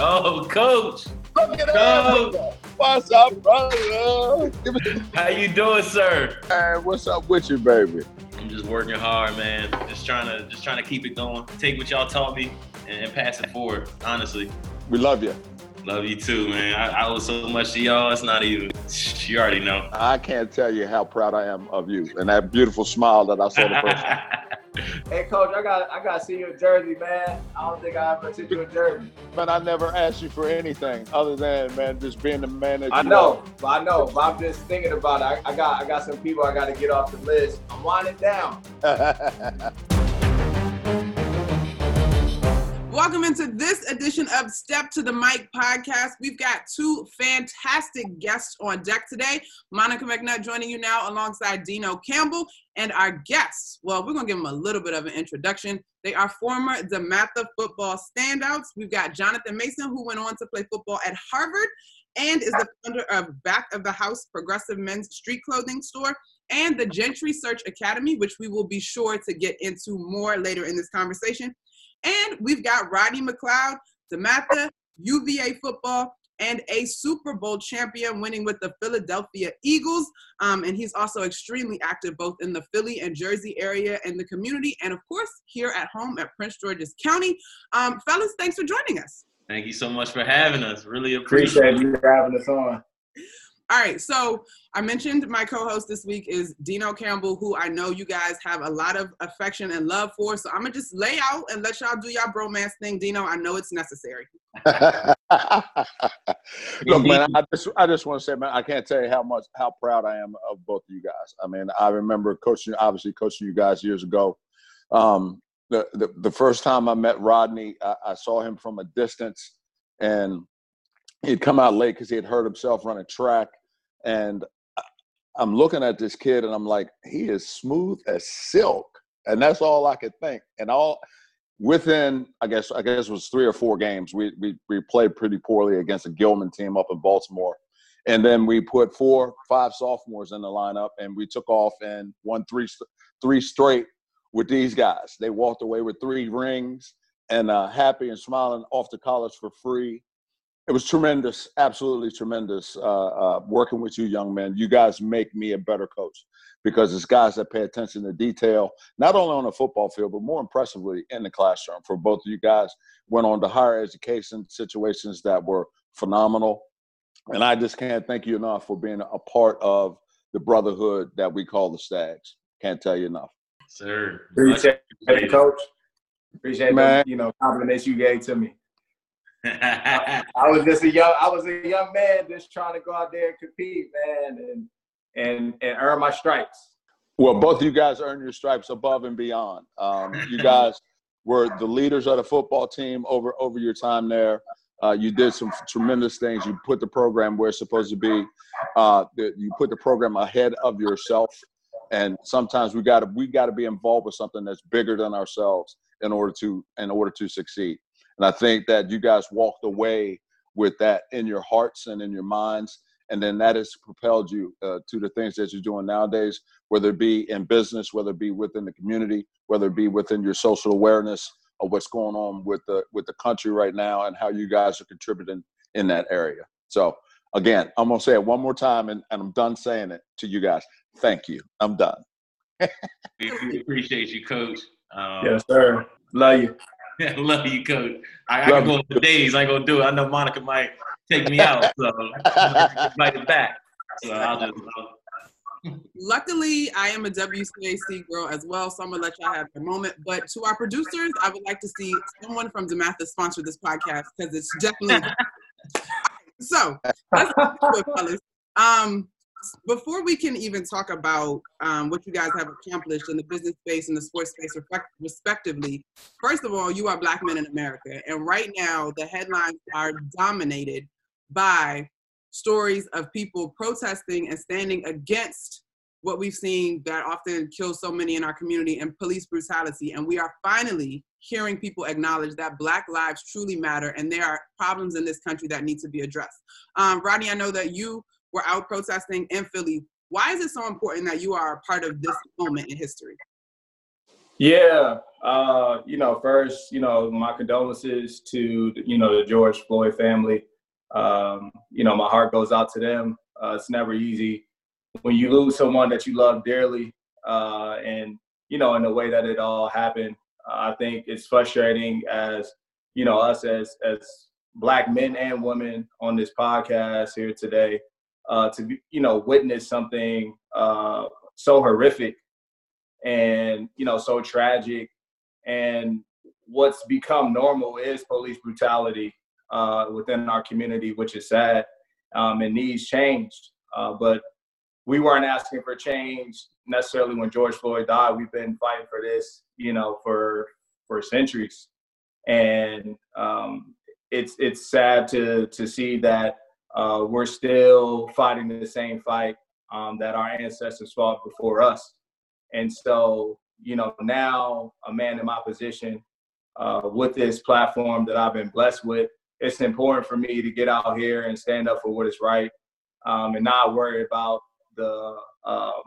Oh, coach. Look at Coach. What's up, brother? How you doing, sir? Hey, what's up with you, baby? I'm just working hard, man. Just trying to just trying to keep it going. Take what y'all taught me and, and pass it forward. Honestly, We love you. love you too, man. I, I owe so much to y'all. It's not even. You already know. I can't tell you how proud I am of you and that beautiful smile that I saw the first time. Hey, coach, I got I got to see your jersey, man. I don't think I ever seen your jersey. Man, I never asked you for anything other than, man, just being the man that I know, but I know, but I'm just thinking about it. I, I got I got some people I got to get off the list. I'm winding down. Welcome into this edition of Step to the Mic podcast. We've got two fantastic guests on deck today. Monica McNutt joining you now alongside Deno Campbell. And our guests, well, we're going to give them a little bit of an introduction. They are former DeMatha football standouts. We've got Jonathan Mason, who went on to play football at Harvard and is the founder of Back of the House Progressive Men's Street Clothing Store and the Gentry Search Academy, which we will be sure to get into more later in this conversation. And we've got Rodney McLeod, DeMatha, UVA football, and a Super Bowl champion winning with the Philadelphia Eagles. Um, and he's also extremely active both in the Philly and Jersey area and the community, and of course, here at home at Prince George's County. Um, fellas, thanks for joining us. Thank you so much for having us. Really appreciate, Appreciate you having us on. All right, so I mentioned my co-host this week is Deno Campbell, who I know you guys have a lot of affection and love for. So I'm gonna just lay out and let y'all do y'all bromance thing. Deno, I know it's necessary. Look, man, I just I just want to say, man, I can't tell you how much how proud I am of both of you guys. I mean, I remember coaching, obviously coaching you guys years ago. Um, the, the the first time I met Rodney, I, I saw him from a distance, and he'd come out late because he had hurt himself running track, and I'm looking at this kid, and I'm like, he is smooth as silk, and that's all I could think, and all within I guess I guess it was three or four games. We we we played pretty poorly against a Gilman team up in Baltimore. And then we put four, five sophomores in the lineup, and we took off and won three three straight with these guys. They walked away with three rings and uh, happy and smiling off to college for free. It was tremendous, absolutely tremendous uh, uh, working with you, young men. You guys make me a better coach because it's guys that pay attention to detail, not only on the football field, but more impressively in the classroom. For both of you guys, went on to higher education situations that were phenomenal. And I just can't thank you enough for being a part of the brotherhood that we call the Stags. Can't tell you enough. sir. Appreciate it, coach. Appreciate Man. the you know compliments you gave to me. Much. I was just a young I was a young man just trying to go out there and compete, man, and and and earn my stripes. Well, both of you guys earned your stripes above and beyond. Um, you guys were the leaders of the football team over over your time there. Uh, you did some tremendous things. You put the program where it's supposed to be. Uh, you put the program ahead of yourself. And sometimes we got to we got to be involved with something that's bigger than ourselves in order to in order to succeed. And I think that you guys walked away with that in your hearts and in your minds, and then that has propelled you uh, to the things that you're doing nowadays whether it be in business, whether it be within the community, whether it be within your social awareness of what's going on with the with the country right now and how you guys are contributing in that area. So again, I'm gonna say it one more time and, and I'm done saying it to you guys. Thank you. I'm done. we, we appreciate you, coach. Um, Yes, sir. Love you. love you, coach. I, I Love can go you. for days. I ain't gonna do it. I know Monica might take me out, so invite it back. So I'll just. I'll, Luckily, I am a WCAC girl as well, so I'm gonna let y'all have a moment. But to our producers, I would like to see someone from DeMatha sponsor this podcast because it's definitely. so let's get to it, fellas. Um, before we can even talk about um, what you guys have accomplished in the business space and the sports space, respectively, first of all, you are Black men in America, and right now the headlines are dominated by stories of people protesting and standing against what we've seen that often kills so many in our community and police brutality. And we are finally hearing people acknowledge that Black lives truly matter and there are problems in this country that need to be addressed. Um, Rodney, I know that you were out protesting in Philly. Why is it so important that you are a part of this moment in history? Yeah. Uh, you know, first, you know, my condolences to you know the George Floyd family. Um, you know, my heart goes out to them. Uh, it's never easy when you lose someone that you love dearly, uh, and you know, in the way that it all happened. I think it's frustrating as you know us as as black men and women on this podcast here today uh, to be, you know witness something uh, so horrific and you know so tragic. And what's become normal is police brutality uh, within our community which is sad um, and needs changed. Uh, but we weren't asking for change necessarily when george floyd died. We've been fighting for this you know for for centuries. And um, it's it's sad to to see that uh, we're still fighting the same fight um, that our ancestors fought before us. And so, you know, now a man in my position uh, with this platform that I've been blessed with, it's important for me to get out here and stand up for what is right um, and not worry about the um,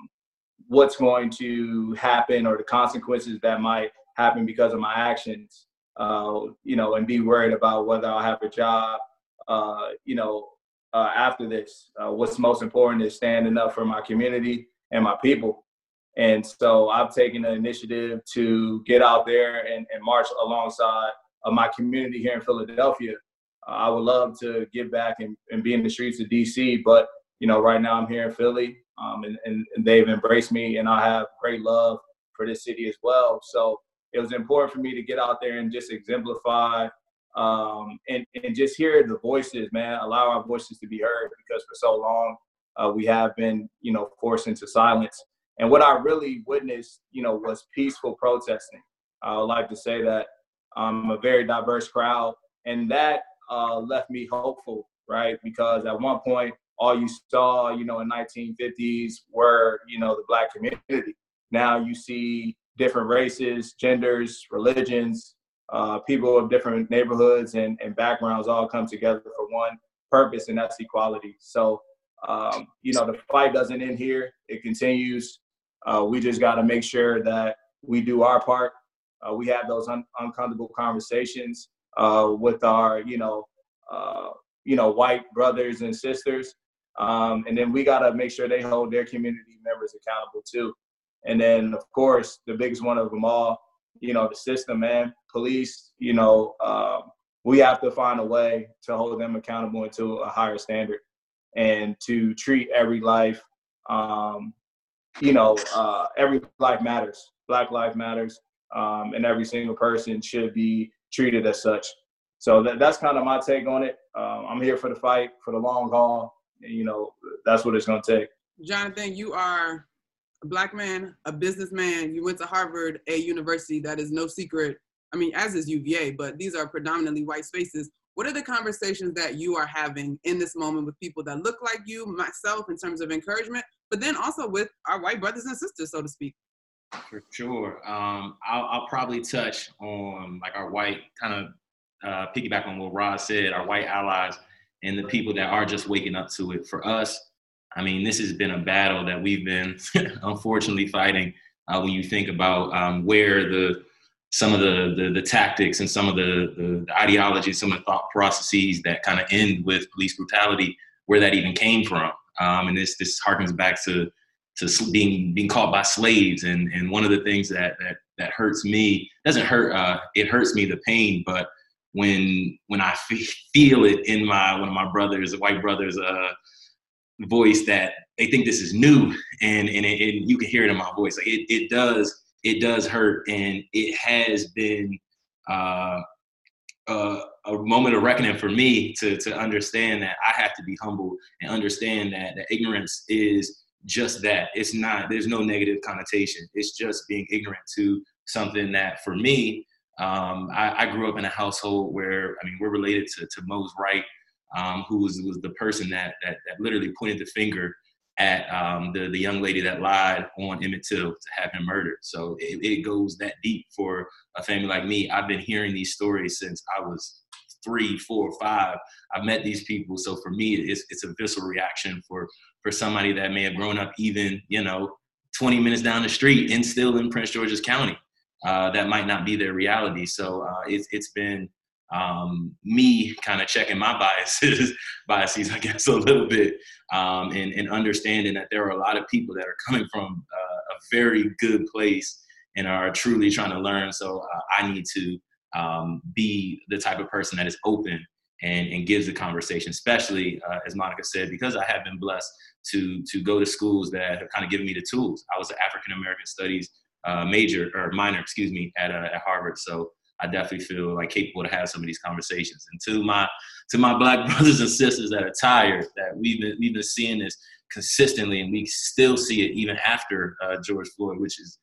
what's going to happen or the consequences that might happen because of my actions. Uh, you know, and be worried about whether I'll have a job, uh, you know, uh, after this. Uh, what's most important is standing up for my community and my people. And so I've taken the initiative to get out there and, and march alongside of my community here in Philadelphia. Uh, I would love to get back and, and be in the streets of DC, but you know, right now I'm here in Philly, um, and, and, and they've embraced me, and I have great love for this city as well. So it was important for me to get out there and just exemplify um, and, and just hear the voices, man. Allow our voices to be heard because for so long uh, we have been, you know, forced into silence. And what I really witnessed, you know, was peaceful protesting. I would like to say that um, a very diverse crowd, and that uh, left me hopeful, right? Because at one point, all you saw, you know, in 1950s were, you know, the black community. Now you see different races, genders, religions, uh, people of different neighborhoods and, and backgrounds all come together for one purpose, and that's equality. So, um, you know, the fight doesn't end here; it continues. Uh, we just got to make sure that we do our part. Uh, we have those un- uncomfortable conversations uh, with our, you know, uh, you know, white brothers and sisters, um, and then we got to make sure they hold their community members accountable too. And then, of course, the biggest one of them all you know, the system, man, police, you know, um, we have to find a way to hold them accountable to a higher standard and to treat every life, um, you know, uh, every life matters. Black life matters, um, and every single person should be treated as such. So that, that's kind of my take on it. Um, I'm here for the fight, for the long haul. And, you know, that's what it's going to take. Jonathan, you are a black man, a businessman. You went to Harvard, a university that is no secret. I mean, as is UVA, but these are predominantly white spaces. What are the conversations that you are having in this moment with people that look like you, myself, in terms of encouragement, but then also with our white brothers and sisters, so to speak? For sure. Um, I'll, I'll, probably touch on like our white kind of uh, piggyback on what Rod said, our white allies and the people that are just waking up to it. For us, I mean, this has been a battle that we've been unfortunately fighting. Uh, when you think about um, where the some of the, the, the tactics and some of the, the, the some of the thought processes that kind of end with police brutality, where that even came from. Um, and this this harkens back to to being being caught by slaves. And and one of the things that that that hurts me doesn't hurt. Uh, it hurts me the pain, but when when I feel it in my one of my brothers, white brothers, uh, voice that they think this is new and and, it, and you can hear it in my voice. Like it, it does it does hurt and it has been uh, a, a moment of reckoning for me to to understand that I have to be humble and understand that that ignorance is just that. It's not there's no negative connotation. It's just being ignorant to something that for me um, I, I, grew up in a household where I mean we're related to, to Mose Wright um, who was, was the person that, that, that literally pointed the finger at um, the, the young lady that lied on Emmett Till to have him murdered. So it, it, goes that deep for a family like me. I've been hearing these stories since I was three, four, five. I've met these people. So for me, it's, it's a visceral reaction for, for somebody that may have grown up even, you know, 20 minutes down the street and still in Prince George's County. uh, that might not be their reality. So uh, it's it's been um, me kind of checking my biases, biases, I guess, a little bit, um, and, and, understanding that there are a lot of people that are coming from uh, a very good place and are truly trying to learn. So uh, I need to um, be the type of person that is open and, and gives the conversation, especially uh, as Monica said, because I have been blessed to to go to schools that have kind of given me the tools. I was an African American Studies uh, major or minor, excuse me, at uh, at Harvard. So I definitely feel like capable to have some of these conversations. And to my to my black brothers and sisters that are tired, that we've been we've been seeing this consistently, and we still see it even after uh, George Floyd, which is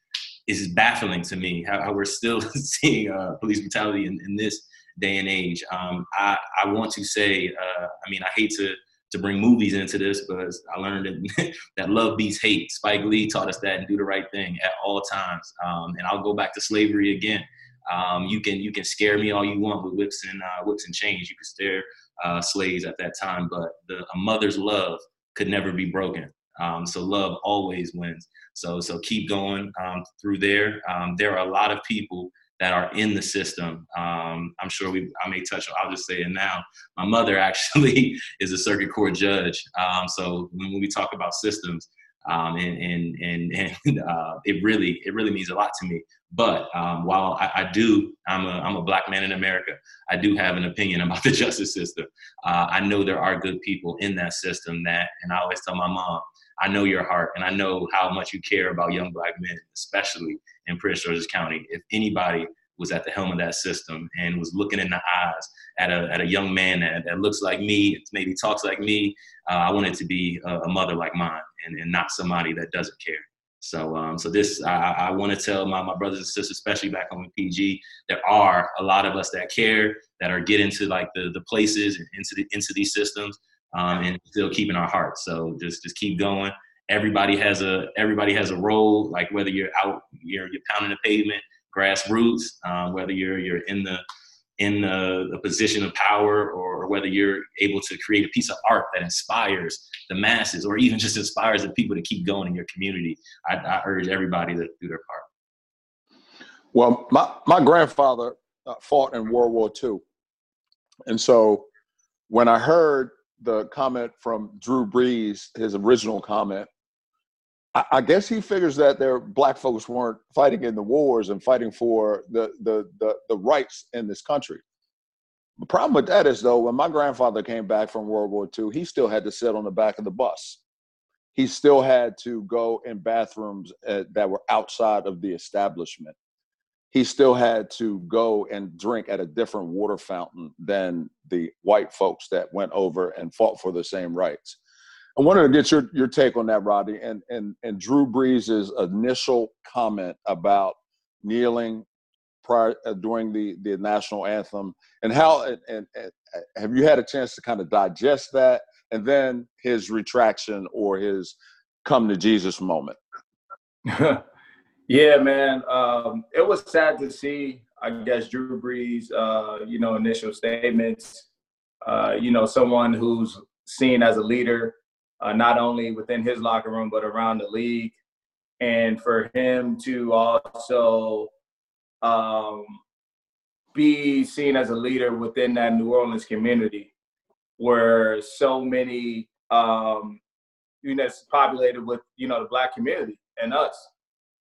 is baffling to me how, how we're still seeing uh, police brutality in, in, this day and age. Um, I I want to say, uh, I mean, I hate to to bring movies into this, but I learned that, that love beats hate. Spike Lee taught us that and do the right thing at all times. Um, and I'll go back to slavery again. Um, you can you can scare me all you want with whips and uh, whips and chains. You can scare uh, slaves at that time, but the, a mother's love could never be broken. Um, so love always wins. So so keep going um, through there. Um, there are a lot of people that are in the system. Um, I'm sure we I may touch on. I'll just say it now. My mother actually is a circuit court judge. Um, so when we talk about systems, um, and and and, and uh, it really it really means a lot to me. But um, while I, I, do, I'm a I'm a black man in America. I do have an opinion about the justice system. Uh, I know there are good people in that system that, and I always tell my mom, I know your heart, and I know how much you care about young black men, especially in Prince George's County. If anybody was at the helm of that system and was looking in the eyes at a, at a young man that, that looks like me, maybe talks like me, uh, I wanted to be a, a mother like mine and, and not somebody that doesn't care. So, um, so this, I, I want to tell my, my brothers and sisters, especially back home in PG, there are a lot of us that care, that are getting to like the, the places and into the, into these systems, um, and still keeping our hearts. So just, just keep going. Everybody has a, everybody has a role. Like whether you're out, you're, you're pounding the pavement, grassroots, uh, whether you're, you're in the, in a, a, position of power or whether you're able to create a piece of art that inspires the masses or even just inspires the people to keep going in your community i, I urge everybody to do their part. Well my, my grandfather uh, fought in world war ii and so when i heard the comment from drew brees his original comment I guess he figures that their black folks weren't fighting in the wars and fighting for the, the the the, rights in this country. The problem with that is though, when my grandfather came back from World War II, he still had to sit on the back of the bus. He still had to go in bathrooms uh, that were outside of the establishment. He still had to go and drink at a different water fountain than the white folks that went over and fought for the same rights. I wanted to get your, your take on that, Rodney, and, and, and Drew Brees' initial comment about kneeling prior uh, during the, the national anthem, and how and, and, and have you had a chance to kind of digest that, and then his retraction or his come to Jesus moment? yeah, man, um, it was sad to see. I guess Drew Brees, uh, you know, initial statements. Uh, you know, someone who's seen as a leader uh, not only within his locker room but around the league, and for him to also um, be seen as a leader within that New Orleans community, where so many um, you know it's populated with you know the black community and us,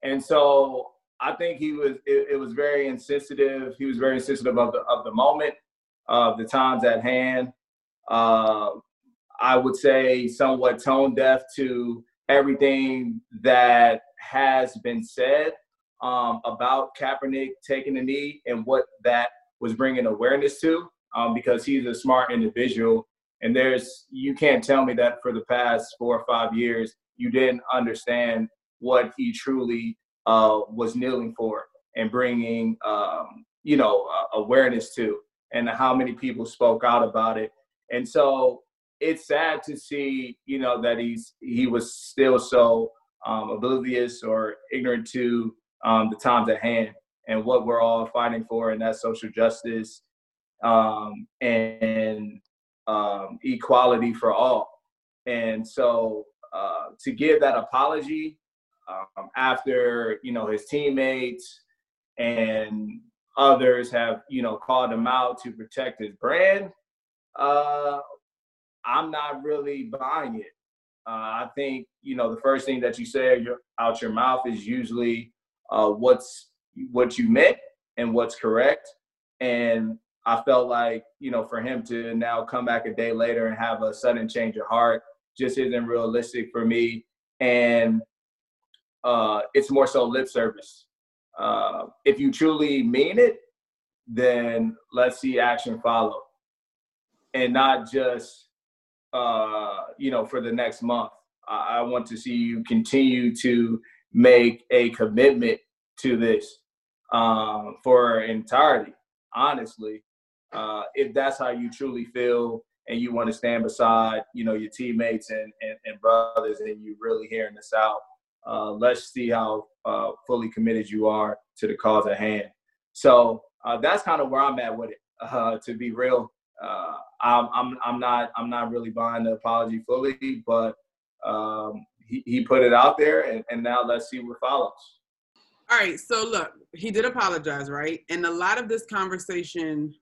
and so I think he was it, it was very insensitive. He was very insensitive of the of the moment, of the times at hand. Uh, I would say, somewhat tone deaf to everything that has been said um, about Kaepernick taking the knee and what that was bringing awareness to, um, because he's a smart individual. And there's, you can't tell me that for the past four or five years, you didn't understand what he truly uh, was kneeling for and bringing, um, you know, uh, awareness to, and how many people spoke out about it. And so it's sad to see, you know, that he's he was still so um, oblivious or ignorant to um, the times at hand and what we're all fighting for, and that's social justice um, and um, equality for all. And so, uh, to give that apology um, after you know his teammates and others have, you know, called him out to protect his brand. Uh, I'm not really buying it. Uh, I think you know the first thing that you say out your mouth is usually uh, what's what you meant and what's correct. And I felt like you know for him to now come back a day later and have a sudden change of heart just isn't realistic for me. And uh, it's more so lip service. Uh, if you truly mean it, then let's see action follow, and not just uh, you know, for the next month. I, I want to see you continue to make a commitment to this um, for entirety. Honestly, uh, if that's how you truly feel and you want to stand beside, you know, your teammates and, and, and brothers, and you really hearing this out, uh, let's see how uh, fully committed you are to the cause at hand. So uh, that's kind of where I'm at with it. Uh, to be real, uh, I'm, I'm I'm not I'm not really buying the apology fully, but um, he, he put it out there, and, and now let's see what follows. All right, so look, he did apologize, right? And a lot of this conversation,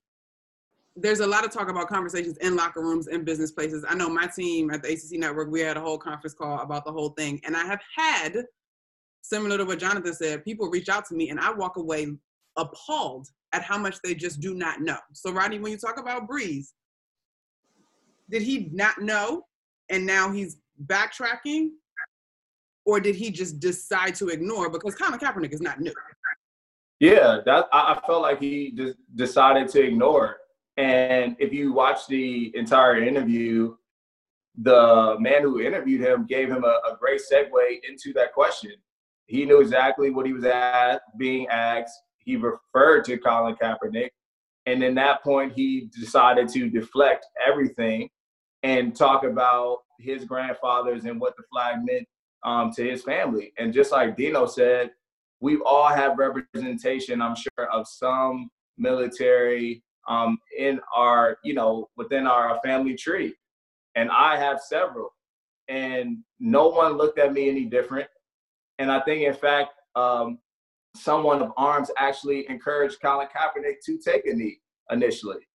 there's a lot of talk about conversations in locker rooms in business places. I know my team at the ACC Network, we had a whole conference call about the whole thing, and I have had, similar to what Jonathan said, people reach out to me, and I walk away appalled at how much they just do not know. So, Rodney, when you talk about Brees, did he not know and now he's backtracking? Or did he just decide to ignore because Colin Kaepernick is not new? Yeah, that I, felt like he just decided to ignore. And if you watch the entire interview, the man who interviewed him gave him a, a great segue into that question. He knew exactly what he was at being asked he referred to Colin Kaepernick. And in that point, he decided to deflect everything and talk about his grandfathers and what the flag meant um, to his family. And just like Deno said, we've all have representation, I'm sure, of some military um, in our, you know, within our family tree. And I have several. And no one looked at me any different. And I think, in fact, um, someone of arms actually encouraged Colin Kaepernick to take a knee initially.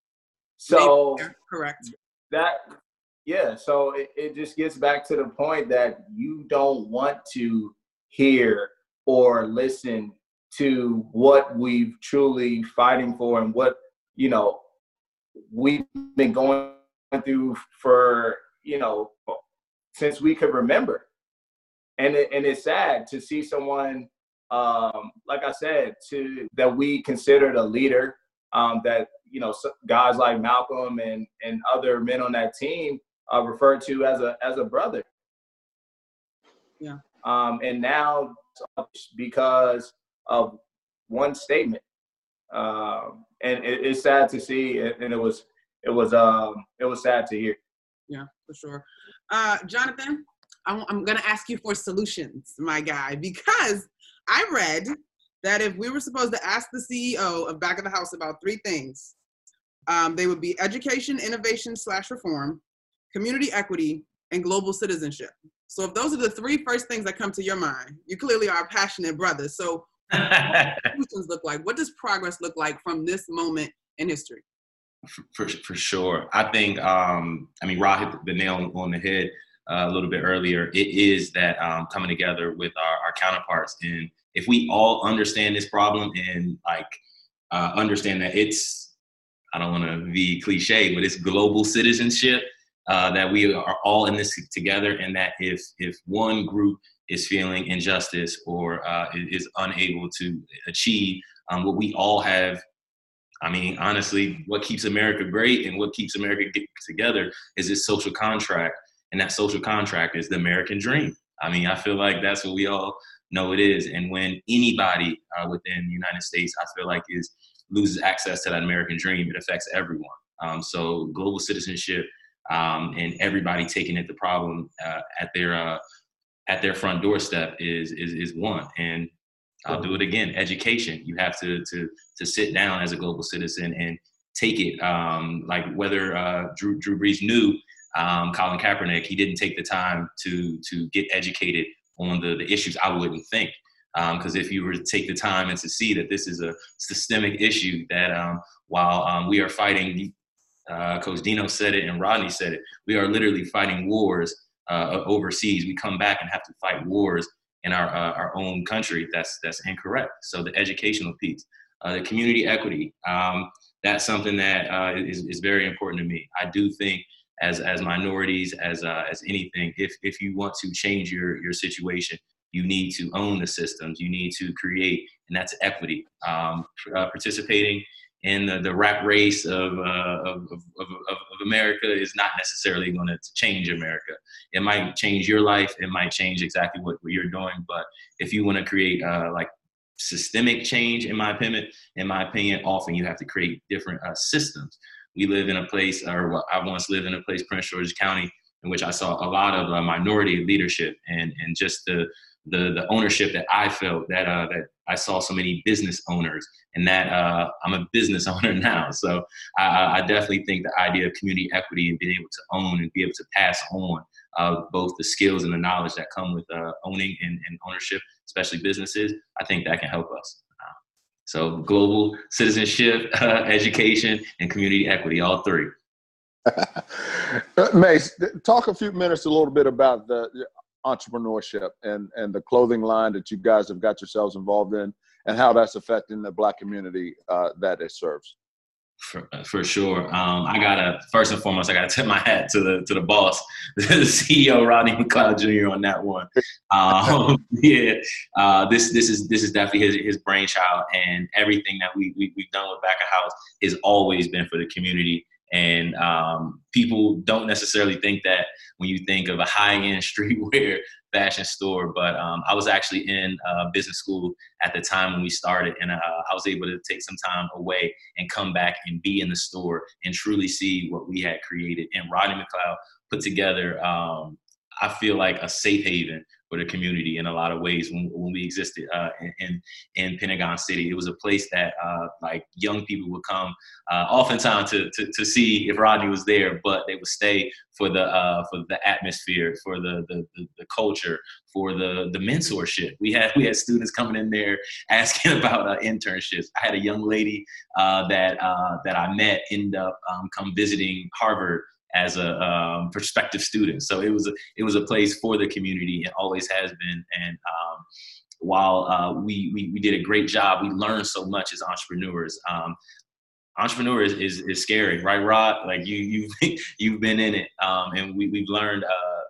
So correct. That yeah, so it, it just gets back to the point that you don't want to hear or listen to what we've truly fighting for and what you know we've been going through for you know since we could remember and it, and it's sad to see someone um, like I said, to that we considered a leader. Um, that you know, guys like Malcolm and and other men on that team uh, referred to as a as a brother. Yeah. Um, and now because of one statement, um, and it, it's sad to see, and it was it was um it was sad to hear. Yeah, for sure. Uh, Jonathan, I'm, I'm going to ask you for solutions, my guy, because I read that if we were supposed to ask the CEO of Back of the House about three things, um, they would be education, innovation slash reform, community equity, and global citizenship. So if those are the three first things that come to your mind, you clearly are a passionate brothers. So what solutions look like? What does progress look like from this moment in history? For, for sure. I think, um, I mean, Rod hit the nail on the head uh, a little bit earlier, it is that um, coming together with our, our, counterparts. And if we all understand this problem and like uh, understand that it's, I don't want to be cliche, but it's global citizenship. Uh, that we are all in this together, and that if if one group is feeling injustice or uh, is unable to achieve um, what we all have I mean, honestly, what keeps America great and what keeps America together is this social contract and that social contract is the American dream. I mean, I feel like that's what we all know it is. And when anybody uh, within the United States, I feel like is loses access to that American dream, it affects everyone. Um, so global citizenship um, and everybody taking it the problem uh, at their uh, at their front doorstep is is is one. And I'll do it again. Education. You have to to to sit down as a global citizen and take it. Um, like whether uh, Drew Drew Brees knew um, Colin Kaepernick, he didn't take the time to to get educated on the, the issues. I wouldn't think. Because um, if you were to take the time and to see that this is a systemic issue, that um, while um, we are fighting, uh, Coach Deno said it and Rodney said it, we are literally fighting wars uh, overseas. We come back and have to fight wars in our uh, our own country. That's that's incorrect. So the educational piece, uh, the community equity, um, that's something that uh, is is very important to me. I do think as as minorities, as uh, as anything, if if you want to change your your situation, you need to own the systems. You need to create, and that's equity. Um, uh, participating in the, the rat race of, uh, of, of, of, of, America is not necessarily going to change America. It might change your life. It might change exactly what, what you're doing. But if you want to create uh, like systemic change, in my opinion, in my opinion, often you have to create different uh, systems. We live in a place, or I once lived in a place, Prince George's County, in which I saw a lot of uh, minority leadership and, and just the, the, the ownership that I felt that, uh, that I saw so many business owners and that uh, I'm a business owner now. So I, I, definitely think the idea of community equity and being able to own and be able to pass on uh, both the skills and the knowledge that come with uh, owning and, and, ownership, especially businesses, I think that can help us. So global citizenship, education, and community equity, all three. Mace, talk a few minutes, a little bit about the entrepreneurship and, and the clothing line that you guys have got yourselves involved in and how that's affecting the black community uh, that it serves. For, for sure. Um, I gotta first and foremost, I gotta tip my hat to the to the boss, the CEO Rodney McLeod Jr. on that one. Um, yeah, uh, this this is this is definitely his his brainchild, and everything that we, we have done with Back of House has always been for the community. And um, people don't necessarily think that when you think of a high end streetwear fashion store. But um, I was actually in uh, business school at the time when we started, and uh, I was able to take some time away and come back and be in the store and truly see what we had created. And Rodney McLeod put together, um, I feel like a safe haven for the community in a lot of ways when, when we existed uh, in, in Pentagon City. It was a place that uh, like young people would come uh, oftentimes to, to, to see if Rodney was there, but they would stay for the uh, for the atmosphere, for the, the, the, the, culture, for the, the mentorship. We had we had students coming in there asking about uh, internships. I had a young lady uh, that that I met end up um, come visiting Harvard as a um, prospective student. So it was a, it was a place for the community and always has been. And um, while uh, we, we, we did a great job, we learned so much as entrepreneurs. Um, entrepreneur is, is, is scary, right, Rod? Like you you've you've been in it, um, and we we've learned uh,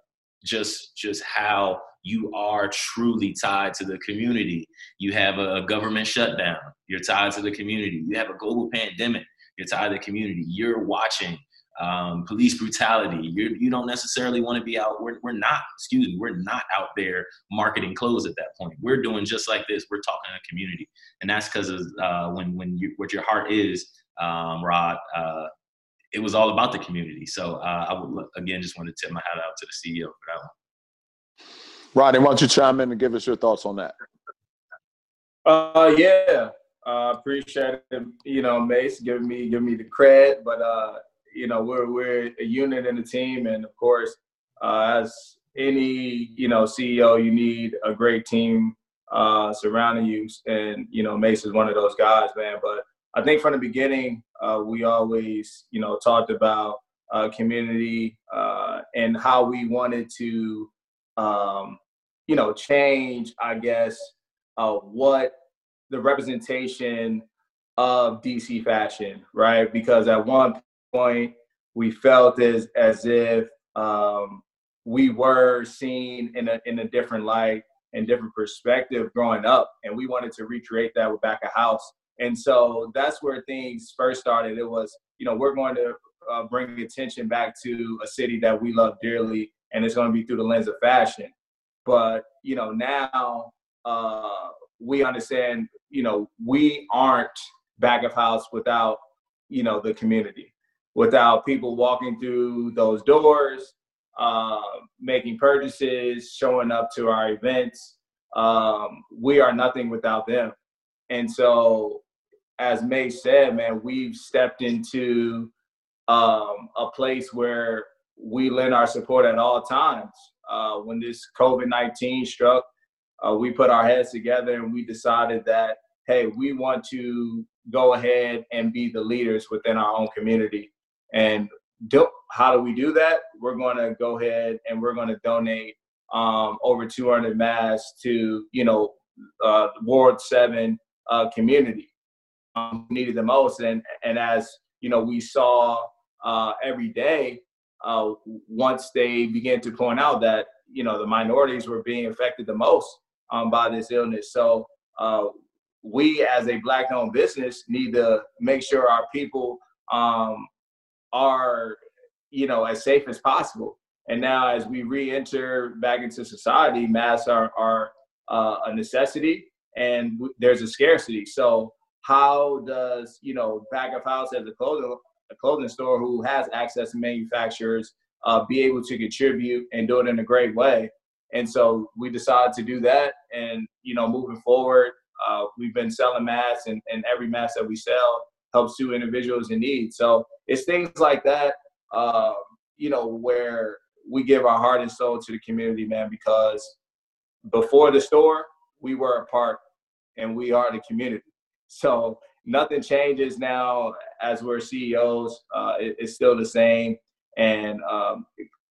just just how you are truly tied to the community. You have a government shutdown, you're tied to the community. You have a global pandemic, you're tied to the community. You're watching um, police brutality. You're, you do not necessarily want to be out. We're, we're not, excuse me, we're not out there marketing clothes at that point. We're doing just like this. We're talking to community, and that's because of uh, when when you, what your heart is, um, Rod. Uh, it was all about the community. So uh, I would again just want to tip my hat out to the CEO for that one. Rodney, why don't you chime in and give us your thoughts on that? Uh, yeah, uh, appreciate it. You know, Mace giving me giving me the credit, but uh, you know we're we're a unit and a team, and of course, uh, as any you know CEO, you need a great team uh, surrounding you, and you know Mace is one of those guys, man. But I think from the beginning, uh, we always you know talked about uh, community uh, and how we wanted to um, you know change, I guess, uh, what the representation of DC fashion, right? Because at one point, we felt as as if um, we were seen in a in a different light and different perspective growing up, and we wanted to recreate that with Back of House. And so that's where things first started. It was, you know, we're going to uh, bring attention back to a city that we love dearly, and it's going to be through the lens of fashion. But you know, now uh, we understand, you know, we aren't Back of House without, you know, the community without people walking through those doors, uh, making purchases, showing up to our events. Um, we are nothing without them. And so, as Mace said, man, we've stepped into um, a place where we lend our support at all times. Uh, when this COVID 19 struck, uh, we put our heads together and we decided that hey, we want to go ahead and be the leaders within our own community. And do, how do we do that? We're going to go ahead and we're going to donate um, over 200 masks to you know uh, Ward Seven uh, community um, needed the most. And and as you know, we saw uh, every day uh, once they began to point out that you know the minorities were being affected the most um, by this illness. So uh, we, as a black-owned business, need to make sure our people um, are you know as safe as possible. And now, as we re-enter back into society, masks are are uh, a necessity, and w- there's a scarcity. So how does you know back of house as a clothing a clothing store who has access to manufacturers uh, be able to contribute and do it in a great way and so we decided to do that and you know moving forward uh, we've been selling masks and, and every mask that we sell helps to individuals in need so it's things like that uh, you know where we give our heart and soul to the community man because before the store we were a part and we are the community so nothing changes now as we're CEOs. Uh, it, it's still the same. And um,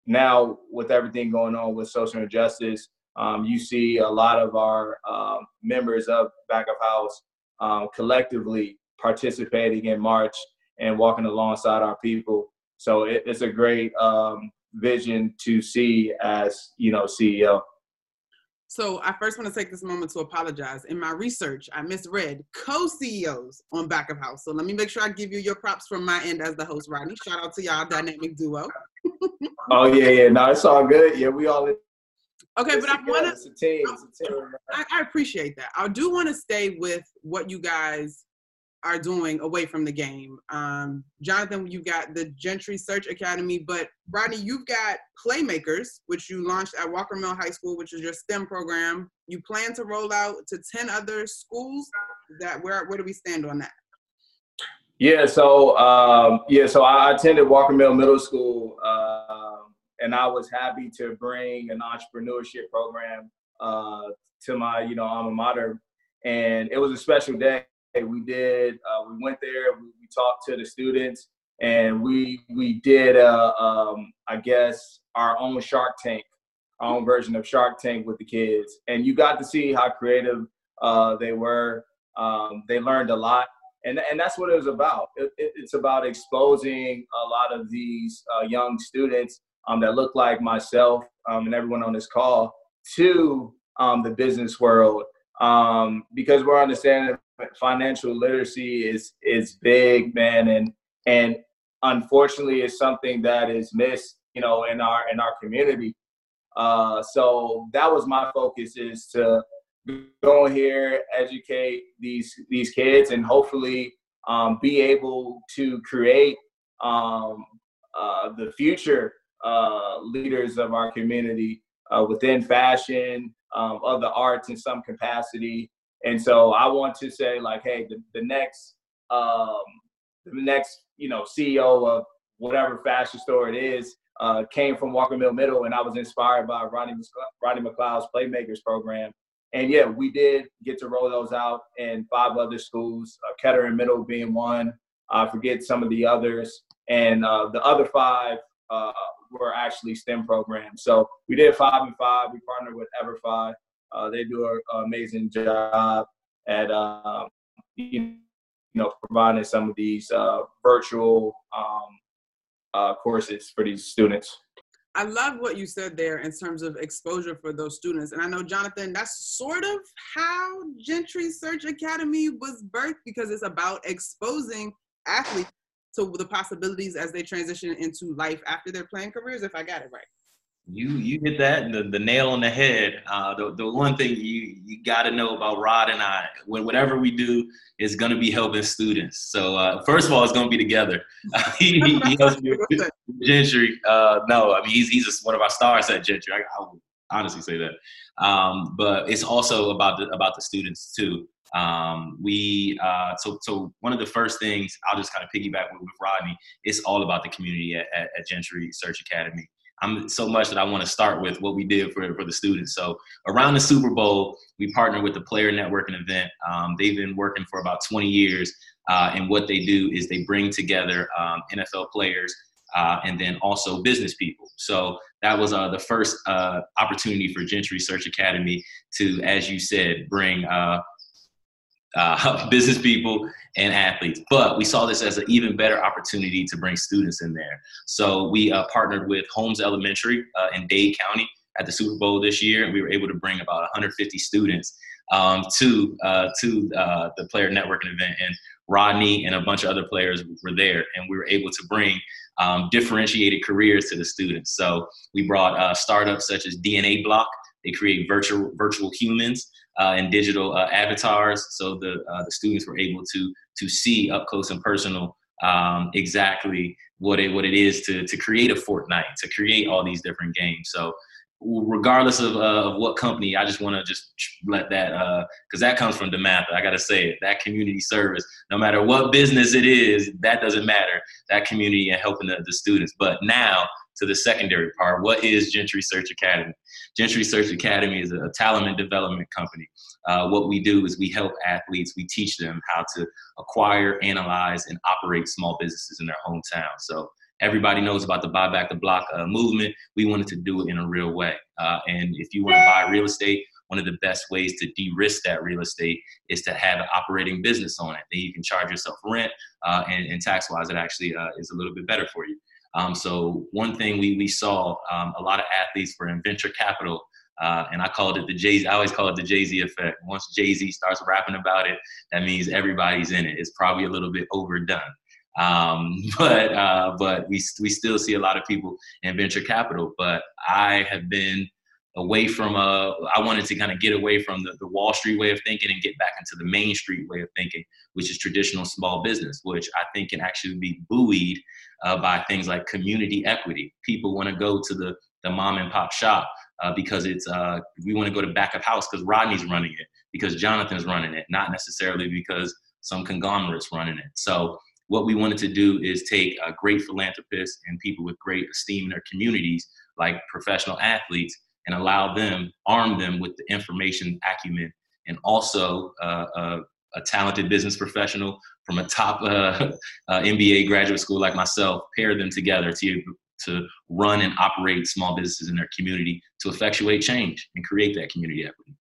now with everything going on with social injustice, um, you see a lot of our um, members of Back of House um, collectively participating in March and walking alongside our people. So it, it's a great um, vision to see as you know CEO. So I first want to take this moment to apologize. In my research, I misread co-CEOs on Back of House. So let me make sure I give you your props from my end as the host, Rodney. Shout out to y'all, dynamic duo. oh yeah, yeah. No, it's all good. Yeah, we all. Okay, but I want to. I, I appreciate that. I do want to stay with what you guys are doing away from the game. Um, Jonathan, you've got the Gentry Search Academy, but Rodney, you've got Playmakers, which you launched at Walker Mill High School, which is your STEM program. You plan to roll out to 10 other schools. That where where do we stand on that? Yeah, so um, yeah, so I attended Walker Mill Middle School, uh, and I was happy to bring an entrepreneurship program uh, to my you know alma mater, and it was a special day we did. Uh, we went there. We, we, talked to the students, and we we did. Uh, um, I guess our own Shark Tank, our own version of Shark Tank with the kids, and you got to see how creative uh, they were. Um, they learned a lot, and and that's what it was about. It, it, it's about exposing a lot of these uh, young students um, that look like myself um, and everyone on this call to um, the business world um, because we're understanding financial literacy is is big, man, and and unfortunately, it's something that is missed, you know, in our in our community. Uh, so that was my focus is to go here, educate these these kids, and hopefully um, be able to create um, uh, the future uh, leaders of our community uh, within fashion, um, of the arts in some capacity. And so I want to say like, hey, the, the next, um, the next, you know, CEO of whatever fashion store it is uh, came from Walker Mill Middle, and I was inspired by Ronnie Rodney McLeod's Playmakers program. And yeah, we did get to roll those out in five other schools, uh, Kettering Middle being one. I forget some of the others, and uh, the other five uh, were actually STEM programs. So we did five and five. We partnered with EverFi. Uh, they do an amazing job at uh, you know providing some of these uh, virtual um, uh, courses for these students. I love what you said there in terms of exposure for those students. And I know, Jonathan, that's sort of how Gentry Search Academy was birthed because it's about exposing athletes to the possibilities as they transition into life after their playing careers, if I got it right. You you hit that the, the nail on the head. Uh, the, the one thing you you got to know about Rod and I, when whatever we do is going to be helping students. So uh, first of all, it's going to be together. he, he helps me with Gentry. Uh, no, I mean he's he's just one of our stars at Gentry. I, I would honestly say that. Um, but it's also about the about the students too. Um, we uh, so so one of the first things I'll just kind of piggyback with, with Rodney. It's all about the community at, at, at Gentry Search Academy. I'm so much that I want to start with what we did for, for the students. So around the Super Bowl, we partnered with the Player Networking event. Um, they've been working for about 20 years, uh, and what they do is they bring together um, NFL players uh, and then also business people. So that was uh, the first uh, opportunity for Gentry Search Academy to, as you said, bring uh, uh, business people and athletes. But we saw this as an even better opportunity to bring students in there. So we uh, partnered with Holmes Elementary uh, in Dade County at the Super Bowl this year, and we were able to bring about 150 students um, to uh, to uh, the player networking event. And Rodney and a bunch of other players were there, and we were able to bring um, differentiated careers to the students. So we brought uh, startups such as DNA Block. They create virtual virtual humans uh, and digital uh, avatars, so the uh, the students were able to to see up close and personal um, exactly what it what it is to to create a Fortnite, to create all these different games. So regardless of, uh, of what company, I just want to just let that because uh, that comes from DeMatha. I got to say it. That community service, no matter what business it is, that doesn't matter. That community and helping the, the students. But now to the secondary part. What is Gentry Search Academy? Gentry Search Academy is a talent development company. Uh, what we do is we help athletes, we teach them how to acquire, analyze, and operate small businesses in their hometown. So everybody knows about the buy back the block uh, movement. We wanted to do it in a real way. Uh, and if you want to buy real estate, one of the best ways to de-risk that real estate is to have an operating business on it. Then you can charge yourself rent, uh, and, and tax-wise, it actually uh, is a little bit better for you. Um, so one thing we, we saw um, a lot of athletes were in venture capital, uh, and I called it the Jay. I always call it the Jay Z effect. Once Jay Z starts rapping about it, that means everybody's in it. It's probably a little bit overdone, um, but uh, but we we still see a lot of people in venture capital. But I have been away from uh I wanted to kind of get away from the, the Wall Street way of thinking and get back into the Main Street way of thinking, which is traditional small business, which I think can actually be buoyed uh, by things like community equity. People want to go to the the mom and pop shop uh, because it's uh, we want to go to back of house because Rodney's running it, because Jonathan's running it, not necessarily because some conglomerate's running it. So what we wanted to do is take uh, great philanthropists and people with great esteem in their communities, like professional athletes, and allow them, arm them with the information acumen and also uh, uh, a talented business professional from a top uh, uh MBA graduate school like myself, pair them together to, to run and operate small businesses in their community to effectuate change and create that community equity.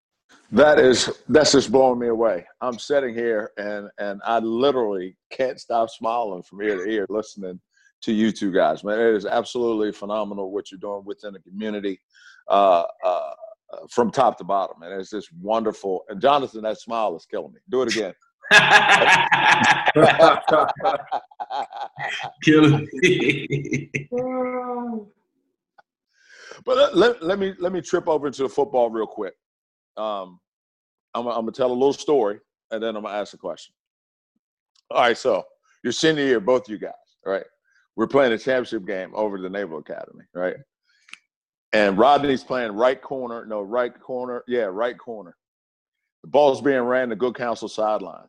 That is that's just blowing me away. I'm sitting here and and I literally can't stop smiling from ear to ear listening to you two guys. Man, it is absolutely phenomenal what you're doing within the community uh, uh, from top to bottom. And it's just wonderful. And Jonathan, that smile is killing me. Do it again. killing me. but let, let, let, me let me trip over into the football real quick. Um, I'm, I'm gonna tell a little story and then I'm gonna ask a question. All right, so your senior year, both you guys, right? We're playing a championship game over the Naval Academy, right? And Rodney's playing right corner. No, right corner. Yeah, right corner. The ball's being ran the good counsel sideline.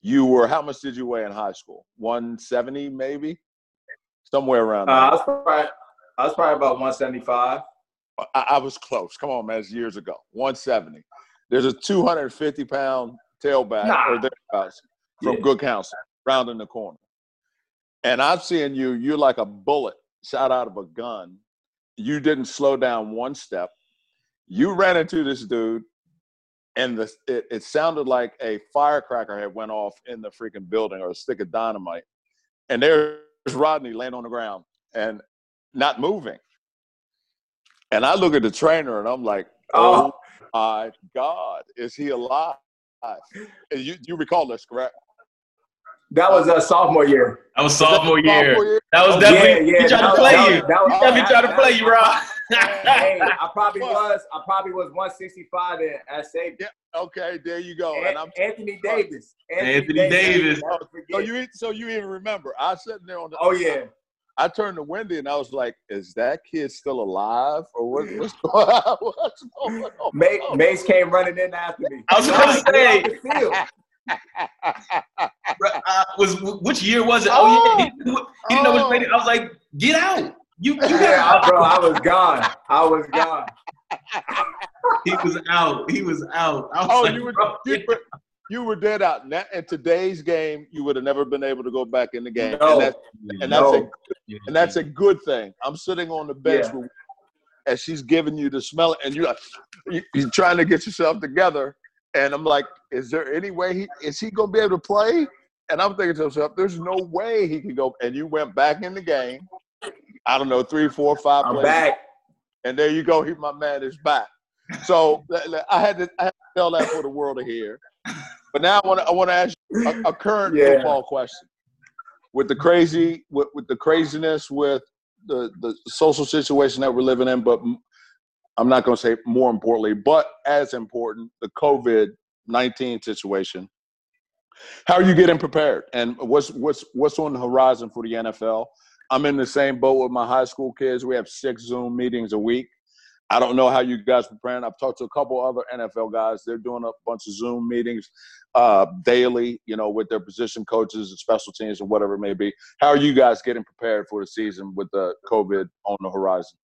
You were, how much did you weigh in high school? 170, maybe? Somewhere around uh, I, was probably, I was probably about 175. I, I was close. Come on, man. It's years ago. 170. There's a 250 pound tailback nah. or thereabouts from yeah. good counsel rounding the corner. And I'm seeing you, you're like a bullet shot out of a gun you didn't slow down one step. You ran into this dude, and the it, it sounded like a firecracker had went off in the freaking building or a stick of dynamite. And there's Rodney laying on the ground and not moving. And I look at the trainer and I'm like, oh, oh my God, is he alive? You, you recall this, correct? That was a sophomore year. That was sophomore, year. sophomore year. That was definitely yeah, yeah. he tried to play that, you. That was, he definitely tried to play you, Rob. hey, I probably was. I probably was 165 at, safety. Yeah. Okay, there you go. And, and I'm Anthony Davis. Anthony, Anthony Davis. Davis. So you so you even remember? I was sitting there on the. Oh yeah. I turned to Wendy and I was like, "Is that kid still alive, or what, what's going on?" What's going on? Mace, Mace came running in after me. I was going to say. uh, was which year was it? Oh, oh yeah, he, he didn't know which oh. I was like, get out. You, you yeah, bro, I was gone. I was gone. he was out. He was out. Was oh, like, you were, you were you were dead out. And in today's game, you would have never been able to go back in the game. No. And, that's, and that's a and that's a good thing. I'm sitting on the bench Yeah. with, and she's giving you the smell, and you're like, you're trying to get yourself together. And I'm like, is there any way he is he gonna be able to play? And I'm thinking to myself, there's no way he can go. And you went back in the game. I don't know, three, four, five I'm plays, back. and there you go. He, my man is back. So I had to, I had to tell that for the world to hear. But now I want to I want to ask you a, a current Yeah. football question. With the crazy, with, with the craziness, with the the social situation that we're living in, but I'm not going to say more importantly, but as important, the COVID nineteen situation. How are you getting prepared, and what's what's what's on the horizon for the NFL? I'm in the same boat with my high school kids. We have six Zoom meetings a week. I don't know how you guys preparing. I've talked to a couple other NFL guys. They're doing a bunch of Zoom meetings uh, daily, you know, with their position coaches and special teams and whatever it may be. How are you guys getting prepared for the season with the COVID on the horizon?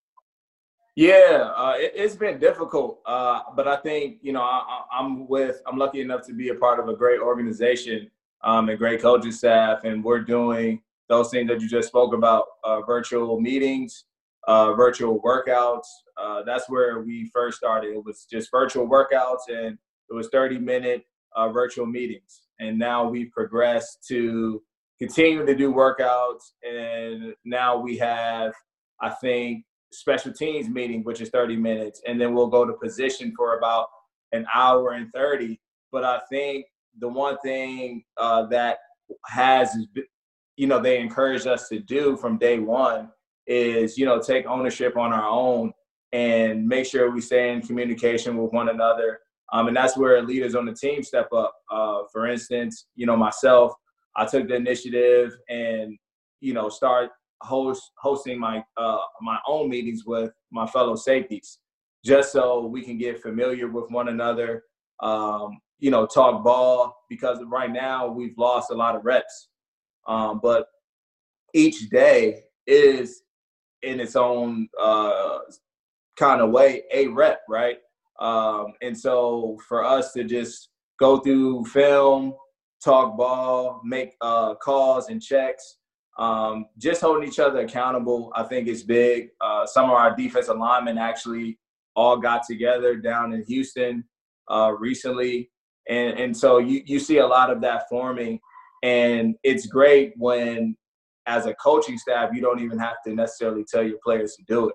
Yeah, uh, it, it's been difficult, uh, but I think you know I, I'm with I'm lucky enough to be a part of a great organization um, and great coaching staff, and we're doing those things that you just spoke about: uh, virtual meetings, uh, virtual workouts. Uh, that's where we first started. It was just virtual workouts, and it was 30 minute uh, virtual meetings, and now we've progressed to continue to do workouts, and now we have, I think special teams meeting, which is 30 minutes, and then we'll go to position for about an hour and 30. But I think the one thing uh, that has, you know, they encouraged us to do from day one is, you know, take ownership on our own and make sure we stay in communication with one another. Um, and that's where leaders on the team step up. Uh, for instance, you know, myself, I took the initiative and, you know, start host hosting my uh, my own meetings with my fellow safeties, just so we can get familiar with one another. Um, you know, talk ball because right now we've lost a lot of reps, um, but each day is in its own uh, kind of way a rep, right? Um, and so for us to just go through film, talk ball, make uh, calls and checks um, just holding each other accountable, I think is big. Uh, some of our defensive linemen actually all got together down in Houston uh, recently, and and so you you see a lot of that forming, and it's great when, as a coaching staff, you don't even have to necessarily tell your players to do it.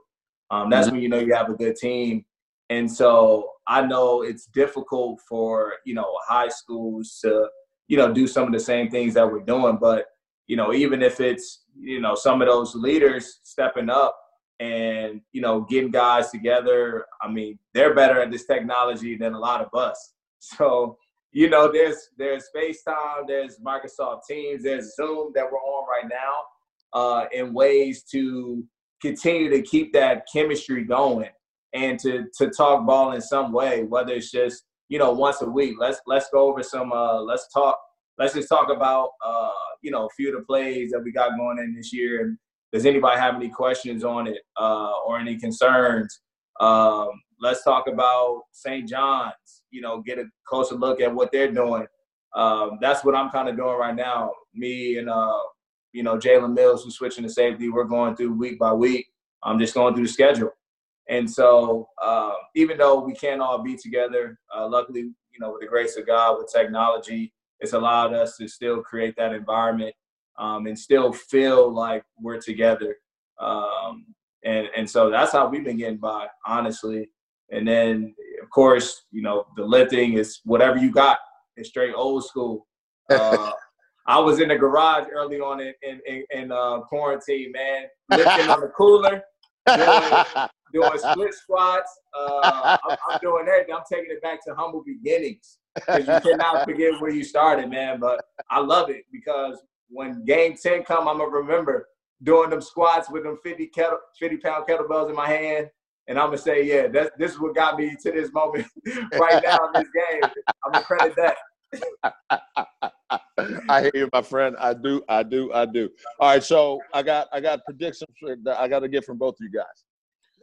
Um, that's when you know you have a good team, and so I know it's difficult for you know high schools to you know do some of the same things that we're doing, but you know, even if it's, you know, some of those leaders stepping up and, you know, getting guys together, I mean, they're better at this technology than a lot of us. So, you know, there's there's FaceTime, there's Microsoft Teams, there's Zoom that we're on right now, uh, in ways to continue to keep that chemistry going and to to talk ball in some way, whether it's just, you know, once a week. Let's let's go over some uh let's talk let's just talk about uh, you know a few of the plays that we got going in this year. And does anybody have any questions on it uh, or any concerns? Um, let's talk about St. John's. You know, get a closer look at what they're doing. Um, that's what I'm kind of doing right now. Me and uh, you know Jalen Mills, who's switching to safety. We're going through week by week. I'm just going through the schedule. And so, uh, even though we can't all be together, uh, luckily, you know, with the grace of God, with technology, it's allowed us to still create that environment um, and still feel like we're together. Um, and and so that's how we've been getting by, honestly. And then of course, you know, the lifting is whatever you got. It's straight old school. Uh, I was in the garage early on in in, in, in uh, quarantine, man, lifting on the cooler, doing, doing split squats. Uh, I'm, I'm doing everything. I'm taking it back to humble beginnings because you cannot forget where you started, man. But I love it because when game 10 come, I'm going to remember doing them squats with them 50, kettle, 50 pound kettlebells in my hand. And I'm going to say, yeah, that, this is what got me to this moment right now in this game. I'm going to credit that. I hear you, my friend. I do, I do, I do. All right, so I got I got predictions that I got to get from both of you guys.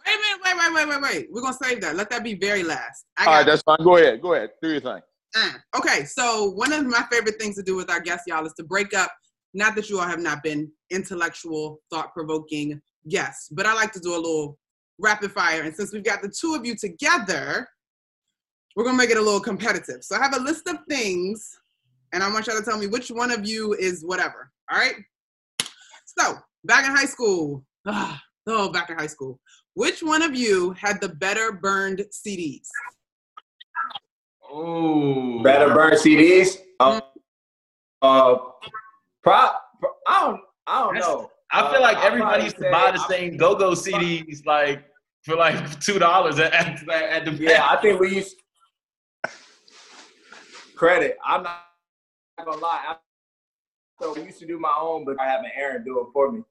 Wait a minute, wait, wait, wait, wait, wait. We're gonna save that. Let that be very last. I All right, got that's fine. Go ahead, go ahead, do your thing. Uh, okay, so one of my favorite things to do with our guests, y'all, is to break up. Not that you all have not been intellectual, thought-provoking guests, but I like to do a little rapid fire. And since we've got the two of you together, we're gonna make it a little competitive. So I have a list of things, and I want y'all to tell me which one of you is whatever. All right. So back in high school, ah, oh, back in high school, which one of you had the better burned CDs? Oh, Better burn CDs. Uh, uh, pro, pro, I don't, I don't That's- know. I feel like Uh, everybody used to probably buy the same go-go CDs like for like two dollars at, at, at the Yeah, I think we used credit. I'm not gonna lie. I, so we used to do my own, but I having Aaron do it for me. I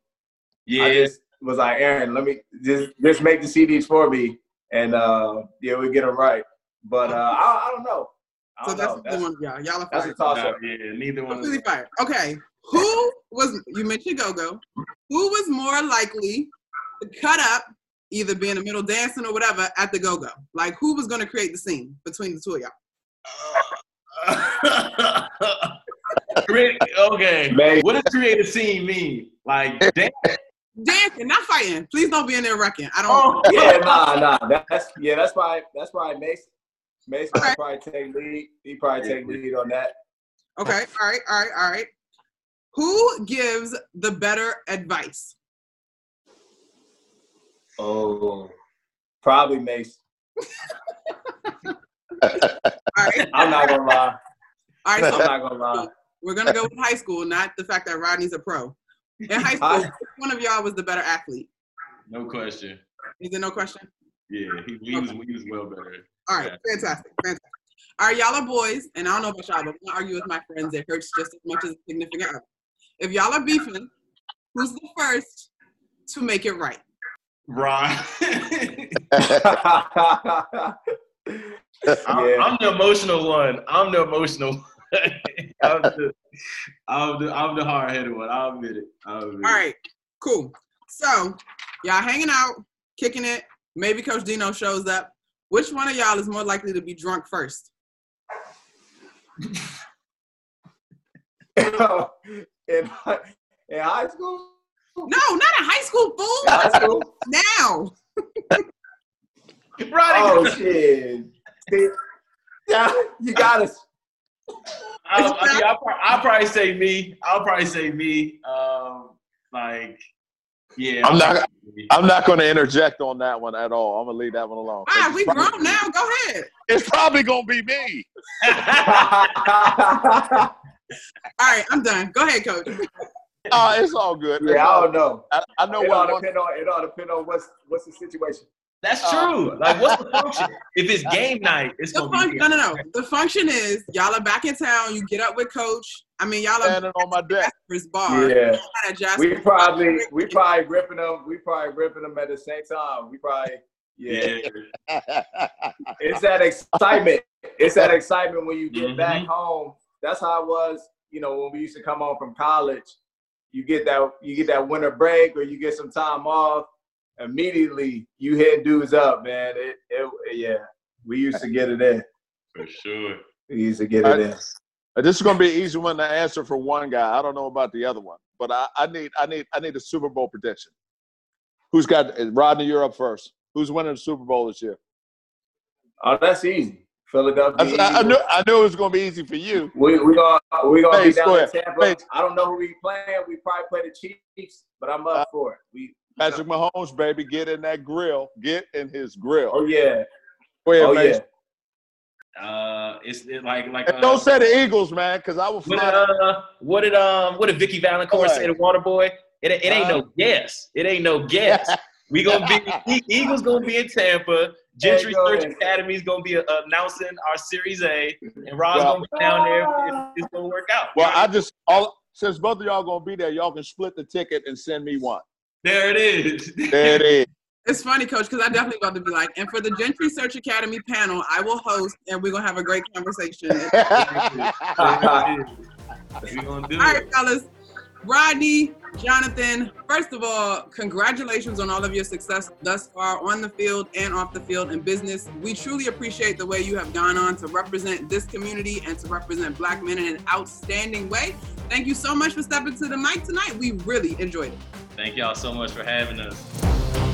yeah. just was like, Aaron, let me just just make the CDs for me, and uh, yeah, we get them right. But uh, I, I don't know. I So don't that's know. the That's, one of y'all. Y'all are that's a fired. toss No, up. yeah, neither one. Completely fired. Okay. Who was you mentioned go-go? Who was more likely to cut up, either be in the middle dancing or whatever, at the go-go? Like who was gonna create the scene between the two of y'all? Okay. Man, What does create a scene mean? Like, damn. Dancing, not fighting. Please don't be in there wrecking. I don't Oh, yeah, nah, nah. That's yeah, that's why. that's probably Mason. Mason Okay. would probably take lead. He probably take lead on that. Okay, all right, all right, all right. Who gives the better advice? Oh, probably Mason. All right, I'm not gonna lie. all right. I'm not gonna lie. we're gonna go with high school, not the fact that Rodney's a pro. In high school, which one of y'all was the better athlete? No question. Is there no question? Yeah, he, he was he was well better. All right, fantastic, fantastic. All right, y'all are boys, and I don't know about y'all, but when I argue with my friends, it hurts just as much as a significant other. If y'all are beefing, who's the first to make it right? Ron. I'm, I'm the emotional one. I'm the emotional one. I'm, the, I'm, the, I'm the hard-headed one. I'll admit it. I'll admit All right, cool. So y'all hanging out, kicking it. Maybe Coach Deno shows up. Which one of y'all is more likely to be drunk first? in, in high school? No, not in high school, fool. High school? Now. it. Oh shit. Yeah, you got us. I'll, I I'll, pro- I'll probably say me. I'll probably say me. Um, like, yeah. I'm not- probably say me. I'm not going to interject on that one at all. I'm going to leave that one alone. Ah, It's we probably- grown now. Go ahead. It's probably going to be me. All right, I'm done. Go ahead, Coach. Uh, it's all good. It's I don't know. I, I know It all what one. depend on it all depend on what's what's the situation. That's Uh, true. Like, what's the function? If it's game night, it's The gonna fun- be. no, no, no. The function is y'all are back in town. You get up with Coach. I mean, y'all are Standing on my deck. Jasper's bar. Yeah. Jasper's We bar. probably we probably ripping them. We probably ripping them at the same time. We probably yeah. Yeah. It's that excitement. It's that excitement when you get Mhm. back home. That's how it was. You know when we used to come home from college. You get that you get that winter break or you get some time off. Immediately you hit dudes up, man. It, it yeah. We used to get it in. For sure. We used to get it in. Uh, This is going to be an easy one to answer for one guy. I don't know about the other one, but I, I need I need I need a Super Bowl prediction. Who's got Rodney? You're up first. Who's winning the Super Bowl this year? Oh, that's easy. Philadelphia. I, I, I knew I knew it was going to be easy for you. We we gonna we gonna Pace, be down go in. Tampa. Pace. I don't know who we playing. We probably play the Chiefs, but I'm up Uh, for it. We Patrick Mahomes, baby, get in that grill. Get in his grill. oh yeah, Go ahead, oh Mace. yeah. Uh, it's it like like. And Uh, don't say the Eagles, man, because I will What did, uh, what did um what did Vicki Vallencourt say to Waterboy? It, it ain't Uh, no guess. It ain't no guess. We gonna be Eagles gonna be in Tampa. Gentry Hey, Search. Academy is gonna be uh, announcing our Series A, and Rob's Well- gonna be down there. It's, it's gonna work out. well, I just all since both of y'all gonna be there, y'all can split the ticket and send me one. There it is. There it is. It's funny, Coach, because I definitely about to be like, and for the Gentry Search Academy panel, I will host, and we're gonna have a great conversation. There it is. we gonna do All right, fellas. Rodney, Jonathan, first of all, congratulations on all of your success thus far on the field and off the field in business. We truly appreciate the way you have gone on to represent this community and to represent black men in an outstanding way. Thank you so much for stepping to the mic tonight. We really enjoyed it. Thank y'all so much for having us.